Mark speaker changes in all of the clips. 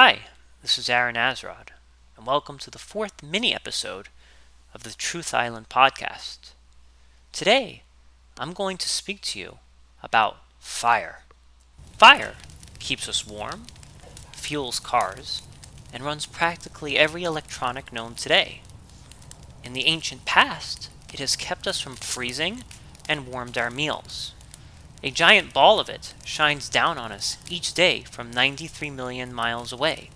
Speaker 1: Hi, this is Aaron Azrod, and welcome to the fourth mini episode of the Truth Island podcast. Today, I'm going to speak to you about fire. Fire keeps us warm, fuels cars, and runs practically every electronic known today. In the ancient past, it has kept us from freezing and warmed our meals. A giant ball of it shines down on us each day from 93 million miles away,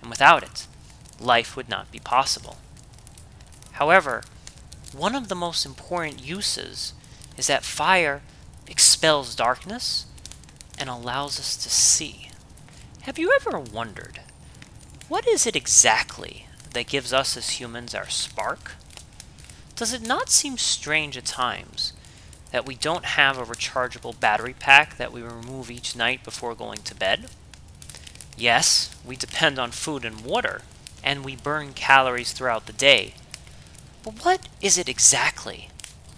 Speaker 1: and without it, life would not be possible. However, one of the most important uses is that fire expels darkness and allows us to see. Have you ever wondered what is it exactly that gives us as humans our spark? Does it not seem strange at times that we don't have a rechargeable battery pack that we remove each night before going to bed. Yes, we depend on food and water, and we burn calories throughout the day. But what is it exactly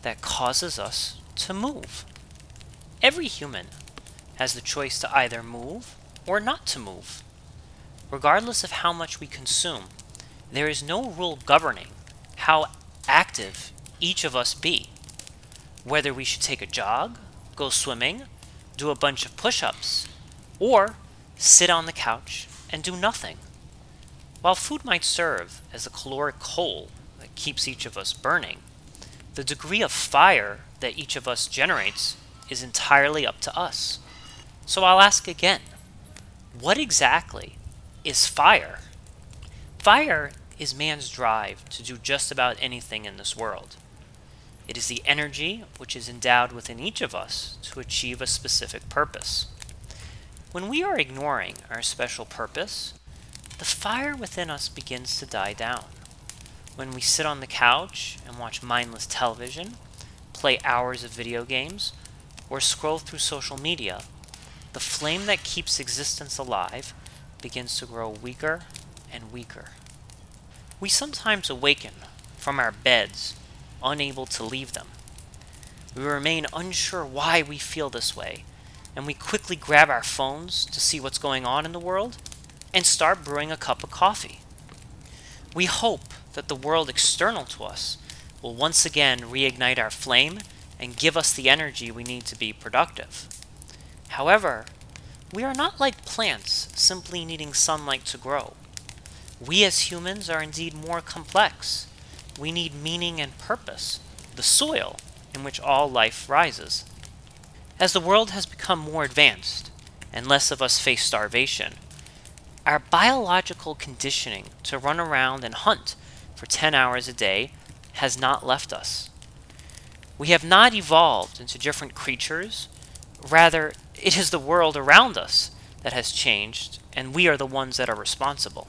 Speaker 1: that causes us to move? Every human has the choice to either move or not to move. Regardless of how much we consume, there is no rule governing how active each of us be whether we should take a jog, go swimming, do a bunch of push ups, or sit on the couch and do nothing. While food might serve as a caloric coal that keeps each of us burning, the degree of fire that each of us generates is entirely up to us. So I'll ask again what exactly is fire? Fire is man's drive to do just about anything in this world. It is the energy which is endowed within each of us to achieve a specific purpose. When we are ignoring our special purpose, the fire within us begins to die down. When we sit on the couch and watch mindless television, play hours of video games, or scroll through social media, the flame that keeps existence alive begins to grow weaker and weaker. We sometimes awaken from our beds unable to leave them. We remain unsure why we feel this way, and we quickly grab our phones to see what's going on in the world and start brewing a cup of coffee. We hope that the world external to us will once again reignite our flame and give us the energy we need to be productive. However, we are not like plants simply needing sunlight to grow. We as humans are indeed more complex we need meaning and purpose, the soil in which all life rises. As the world has become more advanced and less of us face starvation, our biological conditioning to run around and hunt for 10 hours a day has not left us. We have not evolved into different creatures, rather, it is the world around us that has changed, and we are the ones that are responsible.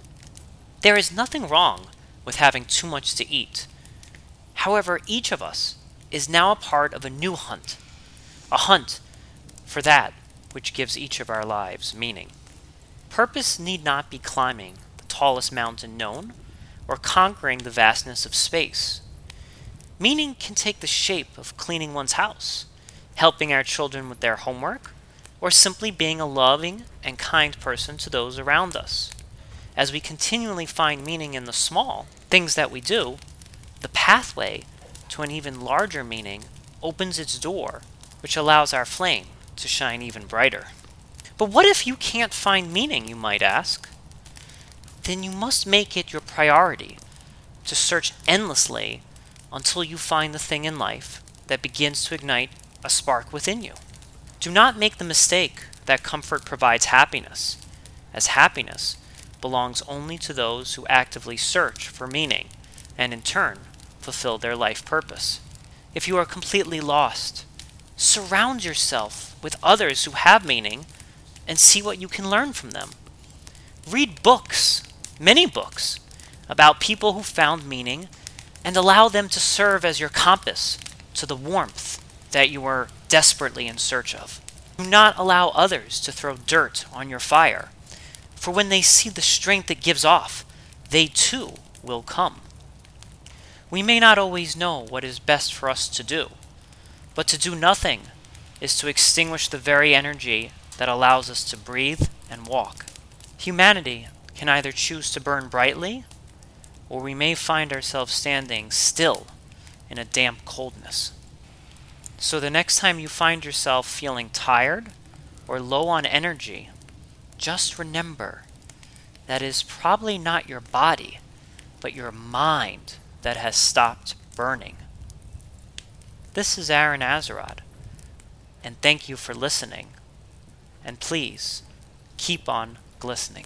Speaker 1: There is nothing wrong with having too much to eat. However, each of us is now a part of a new hunt, a hunt for that which gives each of our lives meaning. Purpose need not be climbing the tallest mountain known or conquering the vastness of space. Meaning can take the shape of cleaning one's house, helping our children with their homework, or simply being a loving and kind person to those around us. As we continually find meaning in the small, things that we do, the pathway to an even larger meaning opens its door, which allows our flame to shine even brighter. But what if you can't find meaning, you might ask? Then you must make it your priority to search endlessly until you find the thing in life that begins to ignite a spark within you. Do not make the mistake that comfort provides happiness, as happiness belongs only to those who actively search for meaning and, in turn, fulfill their life purpose. If you are completely lost, surround yourself with others who have meaning and see what you can learn from them. Read books, many books, about people who found meaning and allow them to serve as your compass to the warmth that you are desperately in search of. Do not allow others to throw dirt on your fire for when they see the strength it gives off, they too will come. We may not always know what is best for us to do, but to do nothing is to extinguish the very energy that allows us to breathe and walk. Humanity can either choose to burn brightly, or we may find ourselves standing still in a damp coldness. So the next time you find yourself feeling tired or low on energy, just remember that is probably not your body, but your mind that has stopped burning. This is Aaron Azerrad, and thank you for listening. And please, keep on glistening.